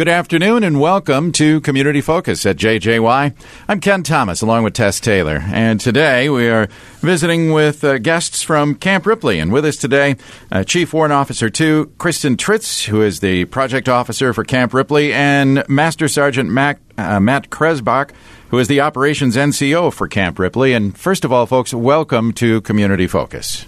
Good afternoon and welcome to Community Focus at JJY. I'm Ken Thomas along with Tess Taylor, and today we are visiting with uh, guests from Camp Ripley. And with us today, uh, Chief Warrant Officer 2, Kristen Tritz, who is the project officer for Camp Ripley, and Master Sergeant Mac, uh, Matt Krebsbach, who is the operations NCO for Camp Ripley. And first of all, folks, welcome to Community Focus.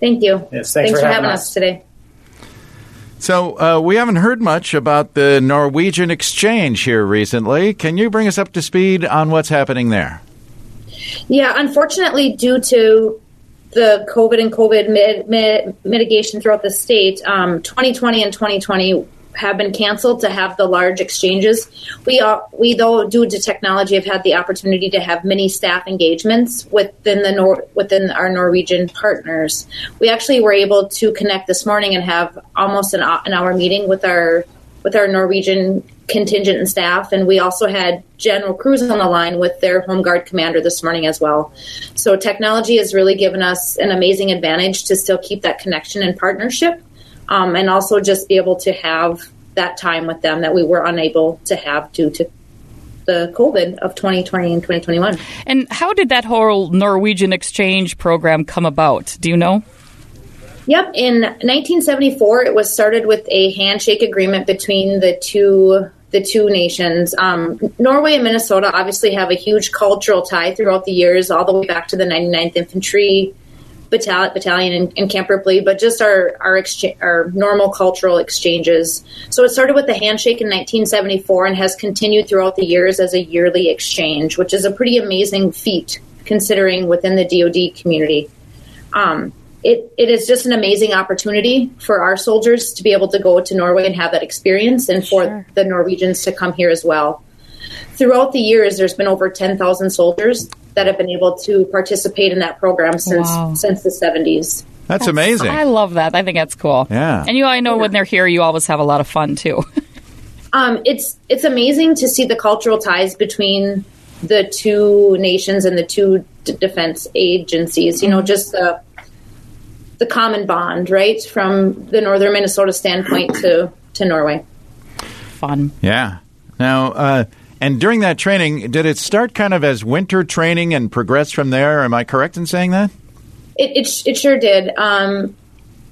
Thank you. Yes, thanks, thanks for, for having, having us. us today. So, uh, we haven't heard much about the Norwegian exchange here recently. Can you bring us up to speed on what's happening there? Yeah, unfortunately, due to the COVID and COVID mit- mit- mitigation throughout the state, um, 2020 and 2020 have been canceled to have the large exchanges. We are, we though due to technology have had the opportunity to have many staff engagements within the Nor- within our Norwegian partners. We actually were able to connect this morning and have almost an, an hour meeting with our with our Norwegian contingent and staff, and we also had General Cruz on the line with their Home Guard commander this morning as well. So technology has really given us an amazing advantage to still keep that connection and partnership um, and also just be able to have that time with them that we were unable to have due to the COVID of 2020 and 2021. And how did that whole Norwegian exchange program come about? Do you know? Yep, in 1974, it was started with a handshake agreement between the two the two nations. Um, Norway and Minnesota obviously have a huge cultural tie throughout the years, all the way back to the 99th Infantry battalion, battalion in, in Camp Ripley, but just our our, exchange, our normal cultural exchanges. So it started with the handshake in 1974 and has continued throughout the years as a yearly exchange, which is a pretty amazing feat considering within the DoD community. Um, it, it is just an amazing opportunity for our soldiers to be able to go to Norway and have that experience, and for Sure. the Norwegians to come here as well. Throughout the years, there's been over 10,000 soldiers that have been able to participate in that program since Wow. since the 70s. That's, amazing. I love that. I think that's cool. Yeah. And you, I know when they're here, you always have a lot of fun too. Um, it's it's amazing to see the cultural ties between the two nations and the two d- defense agencies. You know, just the the common bond, right, from the northern Minnesota standpoint to to Norway. fun. Yeah. Now, uh, and during that training, did it start kind of as winter training and progress from there? Am I correct in saying that? It it, it sure did. Um,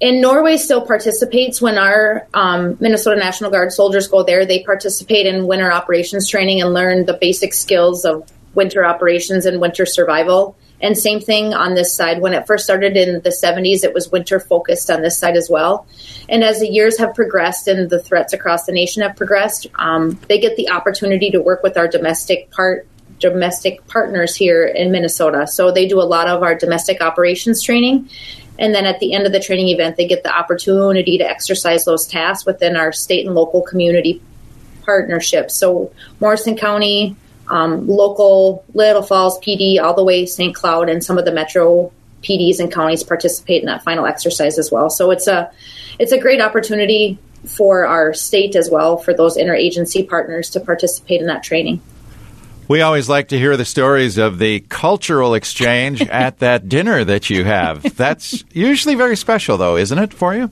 and Norway still participates when our um, Minnesota National Guard soldiers go there. They participate in winter operations training and learn the basic skills of winter operations and winter survival. And same thing on this side. When it first started in the 70s, it was winter focused on this side as well. And as the years have progressed and the threats across the nation have progressed, um, they get the opportunity to work with our domestic part domestic partners here in Minnesota. So they do a lot of our domestic operations training. And then at the end of the training event, they get the opportunity to exercise those tasks within our state and local community partnerships. So Morrison County, um, local Little Falls PD, all the way St. Cloud, and some of the metro PDs and counties participate in that final exercise as well. So it's a it's a great opportunity for our state as well for those interagency partners to participate in that training. We always like to hear the stories of the cultural exchange at that dinner that you have. That's usually very special, though, isn't it, for you?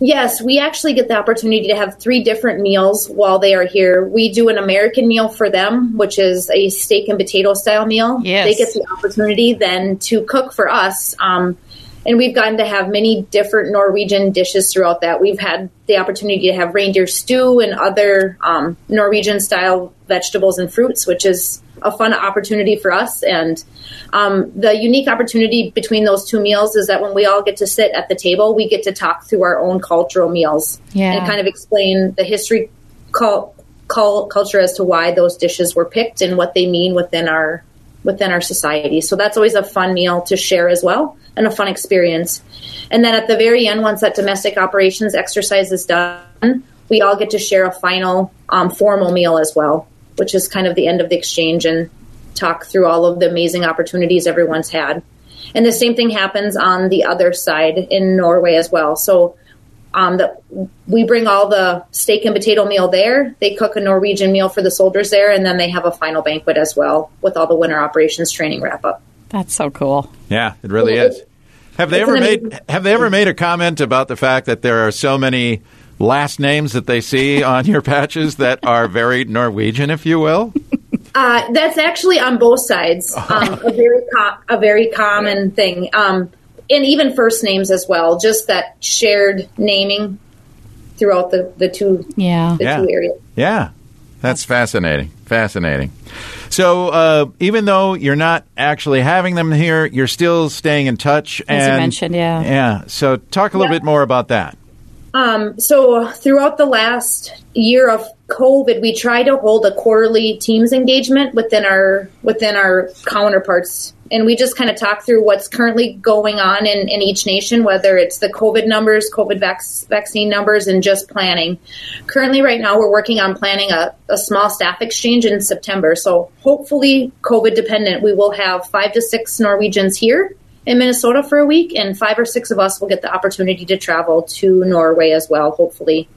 Yes, we actually get the opportunity to have three different meals while they are here. We do an American meal for them, which is a steak and potato style meal. Yes. They get the opportunity then to cook for us. Um, and we've gotten to have many different Norwegian dishes throughout that. We've had the opportunity to have reindeer stew and other um, Norwegian style vegetables and fruits, which is a fun opportunity for us. And um, the unique opportunity between those two meals is that when we all get to sit at the table, we get to talk through our own cultural meals Yeah. and kind of explain the history, cul- cul- culture as to why those dishes were picked and what they mean within our within our society. So that's always a fun meal to share as well and a fun experience. And then at the very end, once that domestic operations exercise is done, we all get to share a final um, formal meal as well, which is kind of the end of the exchange and talk through all of the amazing opportunities everyone's had. And the same thing happens on the other side in Norway as well. So um, the, we bring all the steak and potato meal there. They cook a Norwegian meal for the soldiers there, and then they have a final banquet as well with all the winter operations training wrap up. That's so cool. Yeah, it really is. Have they It's ever made amazing- Have they ever made a comment about the fact that there are so many last names that they see on your patches that are very Norwegian, if you will? Uh, that's actually on both sides. Um, a very co- a very common thing, um, and even first names as well. Just that shared naming throughout the the two Yeah. the Yeah. two areas. Yeah, that's fascinating. Fascinating. So, uh, even though you're not actually having them here, you're still staying in touch. As you mentioned, yeah. Yeah. So, talk a little Yeah. bit more about that. Um, so throughout the last year of COVID, we try to hold a quarterly teams engagement within our within our counterparts, and we just kind of talk through what's currently going on in, in each nation, whether it's the COVID numbers, COVID vac- vaccine numbers, and just planning. Currently, right now, we're working on planning a, a small staff exchange in September. So hopefully, COVID dependent, we will have five to six Norwegians here in Minnesota for a week, and five or six of us will get the opportunity to travel to Norway as well, hopefully,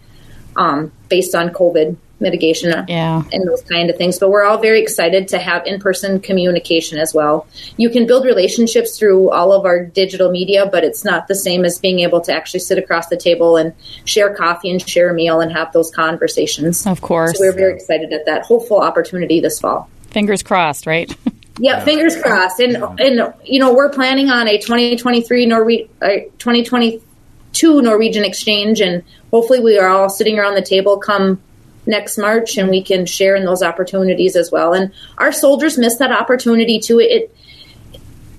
um, based on COVID mitigation Yeah. and those kind of things. But we're all very excited to have in person communication as well. You can build relationships through all of our digital media, but it's not the same as being able to actually sit across the table and share coffee and share a meal and have those conversations. Of course. So we're very excited at that hopeful opportunity this fall. Fingers crossed, right? Yeah, fingers crossed. And and you know we're planning on a 2023 Norwe- uh, 2022 Norwegian exchange, and hopefully we are all sitting around the table come next March, and we can share in those opportunities as well. And our soldiers miss that opportunity too. It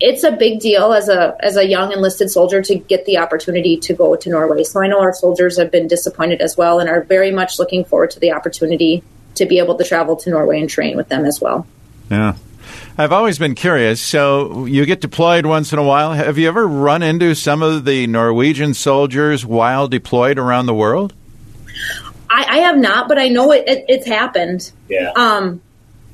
it's a big deal as a as a young enlisted soldier to get the opportunity to go to Norway. So I know our soldiers have been disappointed as well, and are very much looking forward to the opportunity to be able to travel to Norway and train with them as well. Yeah. I've always been curious. So, you get deployed once in a while. Have you ever run into some of the Norwegian soldiers while deployed around the world? I, I have not, but I know it, it it's happened. Yeah. Um,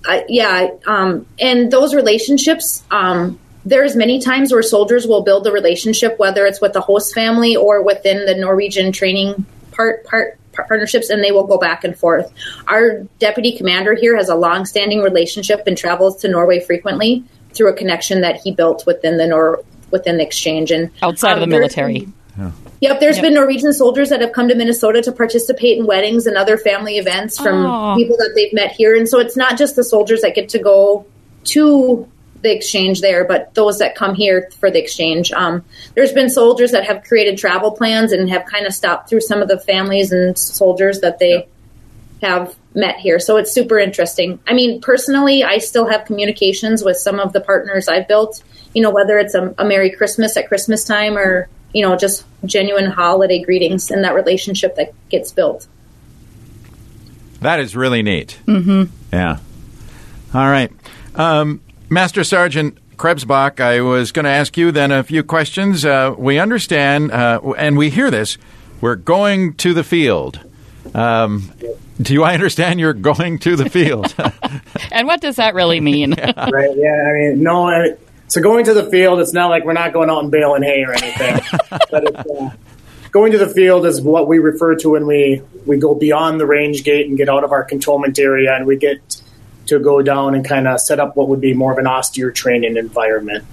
I, yeah. Um, and those relationships, um, there's many times where soldiers will build the relationship, whether it's with the host family or within the Norwegian training part part partnerships, and they will go back and forth. Our deputy commander here has a long-standing relationship and travels to Norway frequently through a connection that he built within the Nor within the exchange and Outside of um, the there's- military. Yep, there's Yep. been Norwegian soldiers that have come to Minnesota to participate in weddings and other family events from Aw. people that they've met here. And so it's not just the soldiers that get to go to the exchange there, but those that come here for the exchange. Um, there's been soldiers that have created travel plans and have kind of stopped through some of the families and soldiers that they have met here. So it's super interesting. I mean, personally, I still have communications with some of the partners I've built, you know, whether it's a, a Merry Christmas at Christmas time or, you know, just genuine holiday greetings and that relationship that gets built. That is really neat. Mm-hmm. Yeah. All right. Um, Master Sergeant Krebsbach, I was going to ask you then a few questions. Uh, we understand, uh, and we hear this, we're going to the field. Um, do I understand you're going to the field? And what does that really mean? right? Yeah, I mean, no. I- So going to the field, it's not like we're not going out and baling hay or anything. but it's, uh, going to the field is what we refer to when we we go beyond the range gate and get out of our cantonment area, and we get to go down and kind of set up what would be more of an austere training environment.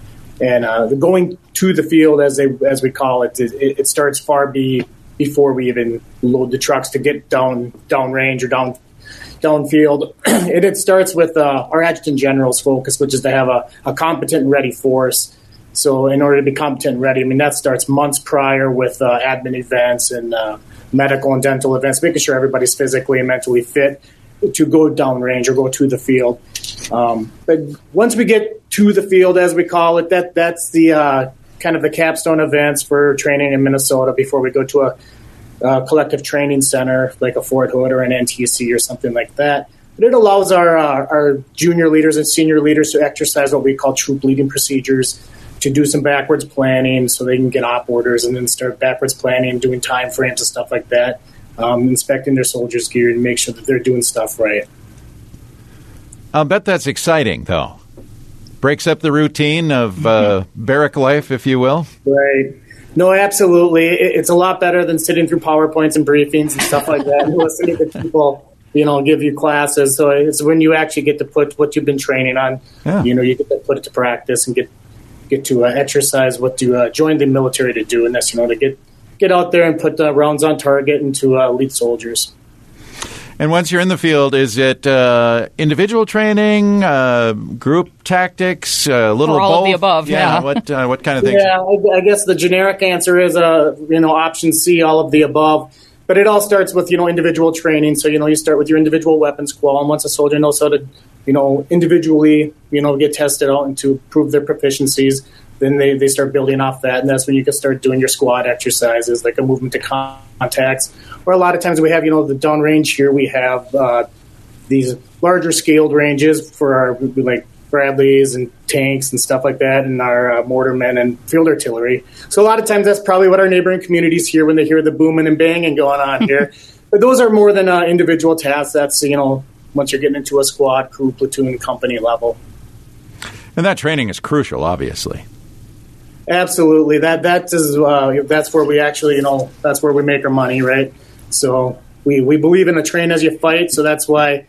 And uh, the going to the field, as they as we call it, it, it starts far be before we even load the trucks to get down range or down downfield. it, it starts with uh, our adjutant general's focus, which is to have a, a competent and ready force. So, in order to be competent and ready, I mean that starts months prior with uh, admin events and uh, medical and dental events, making sure everybody's physically and mentally fit to go downrange or go to the field. Um, but once we get to the field, as we call it, that that's the uh, kind of the capstone events for training in Minnesota before we go to a uh, collective training center like a Fort Hood or an NTC or something like that. But it allows our uh, our junior leaders and senior leaders to exercise what we call troop leading procedures, to do some backwards planning so they can get op orders and then start backwards planning, doing time frames and stuff like that, um, inspecting their soldiers' gear and make sure that they're doing stuff right. I'll bet that's exciting, though. Breaks up the routine of uh, barrack life, if you will. Right. No, absolutely. It- It's a lot better than sitting through PowerPoints and briefings and stuff like that and listening to people, you know, give you classes. So it's when you actually get to put what you've been training on, Yeah. you know, you get to put it to practice and get get to uh, exercise what you uh, joined the military to do, and that's you know to get get out there and put uh, rounds on target into uh, elite soldiers. And once you're in the field, is it uh, individual training, uh, group tactics, uh, a little Or all of both? the above, yeah. What uh, what kind of things? Yeah, I, I guess the generic answer is uh, you know option C, all of the above. But it all starts with you know individual training. So you know you start with your individual weapons qual, and once a soldier knows how to you know individually you know get tested out and to prove their proficiencies, then they, they start building off that, and that's when you can start doing your squad exercises like a movement to contacts. Or a lot of times we have you know the downrange here we have uh, these larger scaled ranges for our like Bradleys and tanks and stuff like that, and our uh, mortarmen and field artillery. So a lot of times that's probably what our neighboring communities hear when they hear the booming and banging going on here. but those are more than uh, individual tasks. That's you know once you're getting into a squad, crew, platoon, company level. And that training is crucial, obviously. Absolutely, that that is uh, that's where we actually you know that's where we make our money, right? So we we believe in a train as you fight, so that's why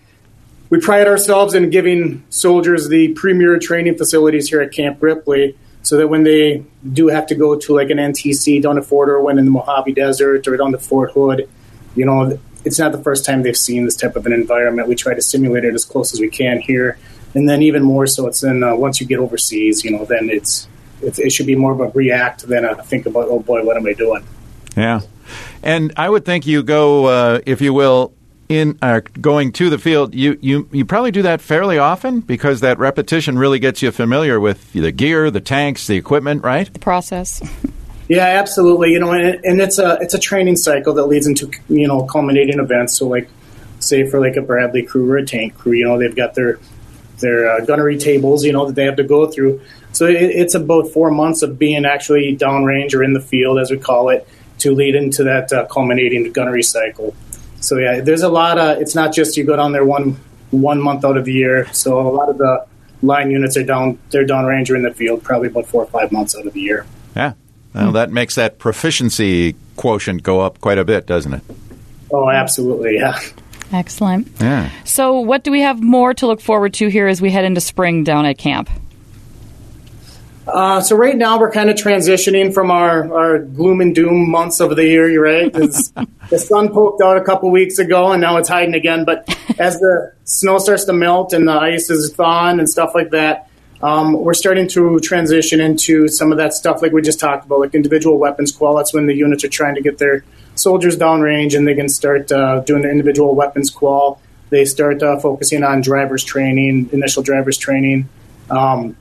we pride ourselves in giving soldiers the premier training facilities here at Camp Ripley, so that when they do have to go to like an NTC down to Fort Irwin in the Mojave Desert or down to Fort Hood, you know, it's not the first time they've seen this type of an environment. We try to simulate it as close as we can here, and then even more so, it's then uh, once you get overseas, you know, then it's it, it should be more of a react than a think about, oh boy, what am I doing? Yeah. And I would think you go, uh, if you will, in uh, going to the field. You, you you probably do that fairly often because that repetition really gets you familiar with the gear, the tanks, the equipment, right? The process. Yeah, absolutely. You know, and, and it's a it's a training cycle that leads into you know culminating events. So, like, say for like a Bradley crew or a tank crew, you know, they've got their their uh, gunnery tables, you know, that they have to go through. So it, it's about four months of being actually downrange or in the field, as we call it, to lead into that uh, culminating gunnery cycle. So yeah, there's a lot of. It's not just you go down there one one month out of the year. So a lot of the line units are down. They're downrange or in the field, probably about four or five months out of the year. Yeah. Well, that makes that proficiency quotient go up quite a bit, doesn't it? Oh, absolutely, yeah. Excellent. Yeah. So, what do we have more to look forward to here as we head into spring down at camp? Uh, so right now we're kind of transitioning from our, our gloom and doom months of the year. You're right. The sun poked out a couple weeks ago, and now it's hiding again. But as the snow starts to melt and the ice is thawing and stuff like that, um, we're starting to transition into some of that stuff like we just talked about, like individual weapons qual. That's when the units are trying to get their soldiers downrange and they can start uh, doing their individual weapons qual. They start uh, focusing on drivers training, initial drivers training. Um,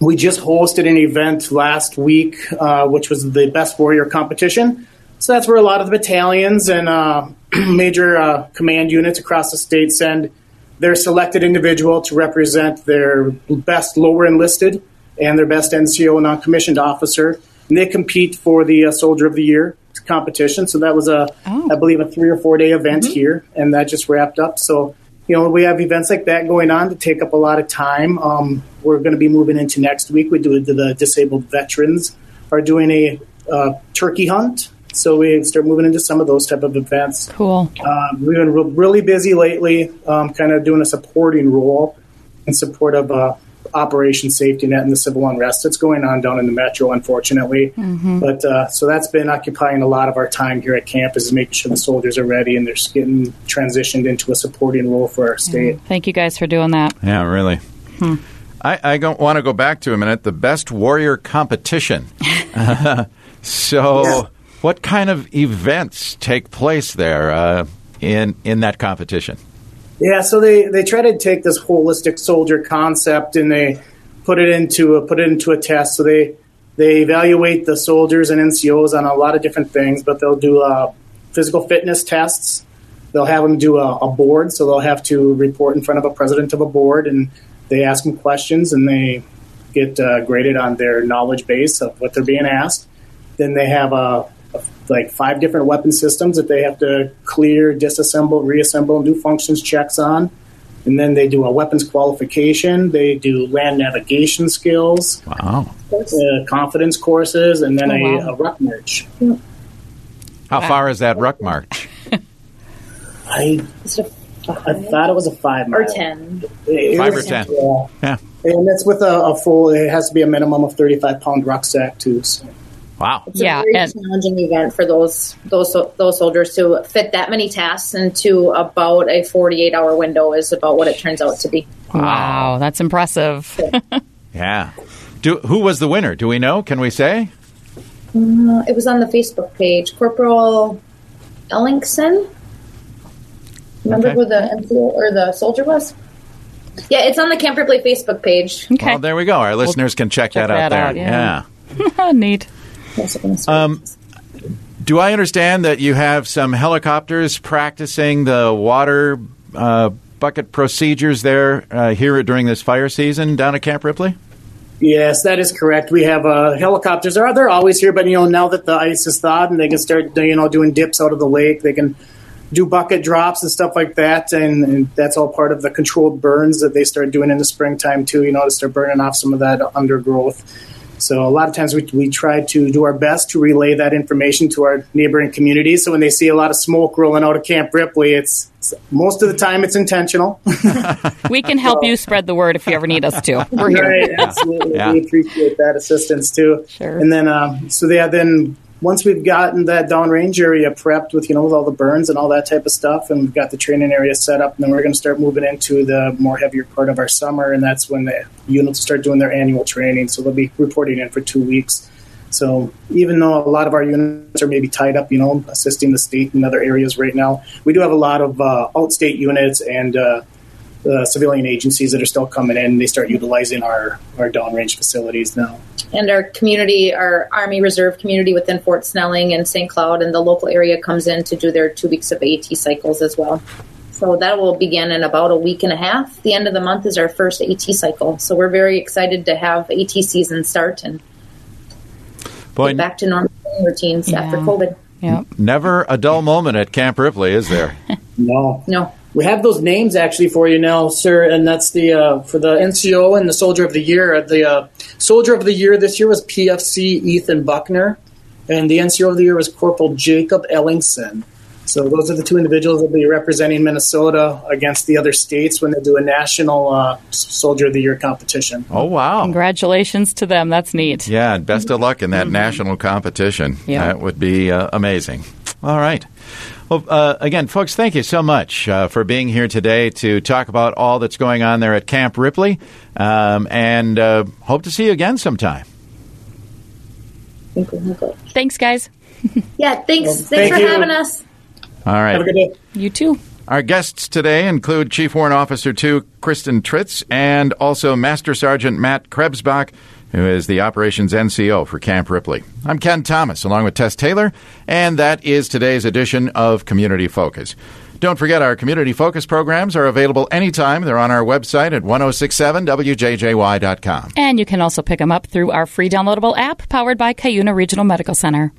we just hosted an event last week, uh, which was the Best Warrior competition. So that's where a lot of the battalions and uh, major uh, command units across the state send their selected individual to represent their best lower enlisted and their best NCO non commissioned officer. And they compete for the uh, Soldier of the Year competition. So that was a, Oh. I believe, a three or four day event here, and that just wrapped up. So you know, we have events like that going on to take up a lot of time. Um, we're going to be moving into next week. We do the disabled veterans are doing a uh, turkey hunt, so we start moving into some of those type of events. Cool. Um, we've been re- really busy lately, um, kind of doing a supporting role in support of uh, Operation Safety Net and the civil unrest that's going on down in the metro, unfortunately. But uh, so that's been occupying a lot of our time here at camp is making sure the soldiers are ready and they're getting transitioned into a supporting role for our state. Thank you guys for doing that. Yeah, really. I, I don't want to go back to a minute. The best warrior competition. so, Yeah. what kind of events take place there uh, in in that competition? Yeah, so they, they try to take this holistic soldier concept and they put it into a, put it into a test. So they they evaluate the soldiers and NCOs on a lot of different things, but they'll do uh, physical fitness tests. They'll have them do a, a board, so they'll have to report in front of a president of a board, and they ask them questions, and they get uh, graded on their knowledge base of what they're being asked. Then they have a, a like five different weapon systems that they have to clear, disassemble, reassemble, and do functions checks on. And then they do a weapons qualification. They do land navigation skills, Wow. uh, confidence courses, and then Oh, a, wow. a ruck march. How far is that ruck march? I, Is it I thought it was a five a, or mile. 10? It Five or ten? Yeah. Yeah. And that's with a, a full. It has to be a minimum of thirty-five pound rucksack too. So. Wow. It's Yeah, a very and- challenging event for those those those soldiers to fit that many tasks into about a 48 hour window is about what it turns out to be. Wow, that's impressive. Yeah. Do, who was the winner? Do we know? Can we say? Uh, it was on the Facebook page. Corporal Ellingson. Remember Okay. who the NCO or the soldier was? Yeah, it's on the Camp Ripley Facebook page. Okay. Well, there we go. Our listeners can check, check that out that there. out, yeah. Neat. Um, Do I understand that you have some helicopters practicing the water uh, bucket procedures there uh, here during this fire season down at Camp Ripley? Yes, that is correct. We have uh, helicopters. Are they're always here, but you know now that the ice is thawed and they can start you know doing dips out of the lake, they can do bucket drops and stuff like that, and, and that's all part of the controlled burns that they start doing in the springtime too. You know to start burning off some of that undergrowth. So a lot of times we, we try to do our best to relay that information to our neighboring communities. So when they see a lot of smoke rolling out of Camp Ripley, it's, it's most of the time it's intentional. We can help you spread the word if you ever need us to. We're here. Right, absolutely. Yeah. We appreciate that assistance too. Sure. And then, um, so yeah, then once we've gotten that downrange area prepped with, you know, with all the burns and all that type of stuff, and we've got the training area set up, and then we're going to start moving into the more heavier part of our summer, and that's when the units start doing their annual training. So they'll be reporting in for two weeks. So even though a lot of our units are maybe tied up, you know, assisting the state in other areas right now, we do have a lot of uh, outstate units and uh, uh, civilian agencies that are still coming in. They start utilizing our, our downrange facilities now. and our community, our Army Reserve community within Fort Snelling and St. Cloud, and the local area comes in to do their two weeks of AT cycles as well. So that will begin in about a week and a half. The end of the month is our first AT cycle. So we're very excited to have AT season start and Boy, get back to normal training routines after COVID. Yep. never a dull moment at Camp Ripley, is there? No. No. We have those names actually for you now, sir, and that's the uh, for the NCO and the Soldier of the Year. The uh, Soldier of the Year this year was PFC Ethan Buckner, and the NCO of the Year was Corporal Jacob Ellingson. So those are the two individuals that will be representing Minnesota against the other states when they do a national uh, Soldier of the Year competition. Oh, wow. Congratulations to them. That's neat. Yeah, and best of luck in that national competition. Yeah. That would be uh, amazing. All right. Well, uh, again, folks, thank you so much uh, for being here today to talk about all that's going on there at Camp Ripley, um, and uh, hope to see you again sometime. I think. Thanks, guys. Yeah, thanks. Well, thanks thank for you. having us. All right. Have a good day. You too. Our guests today include Chief Warrant Officer 2 Kristen Tritz and also Master Sergeant Matt Krebsbach, who is the Operations NCO for Camp Ripley. I'm Ken Thomas, along with Tess Taylor, and that is today's edition of Community Focus. Don't forget our Community Focus programs are available anytime. They're on our website at 1067wjjy.com. And you can also pick them up through our free downloadable app powered by Cuyuna Regional Medical Center.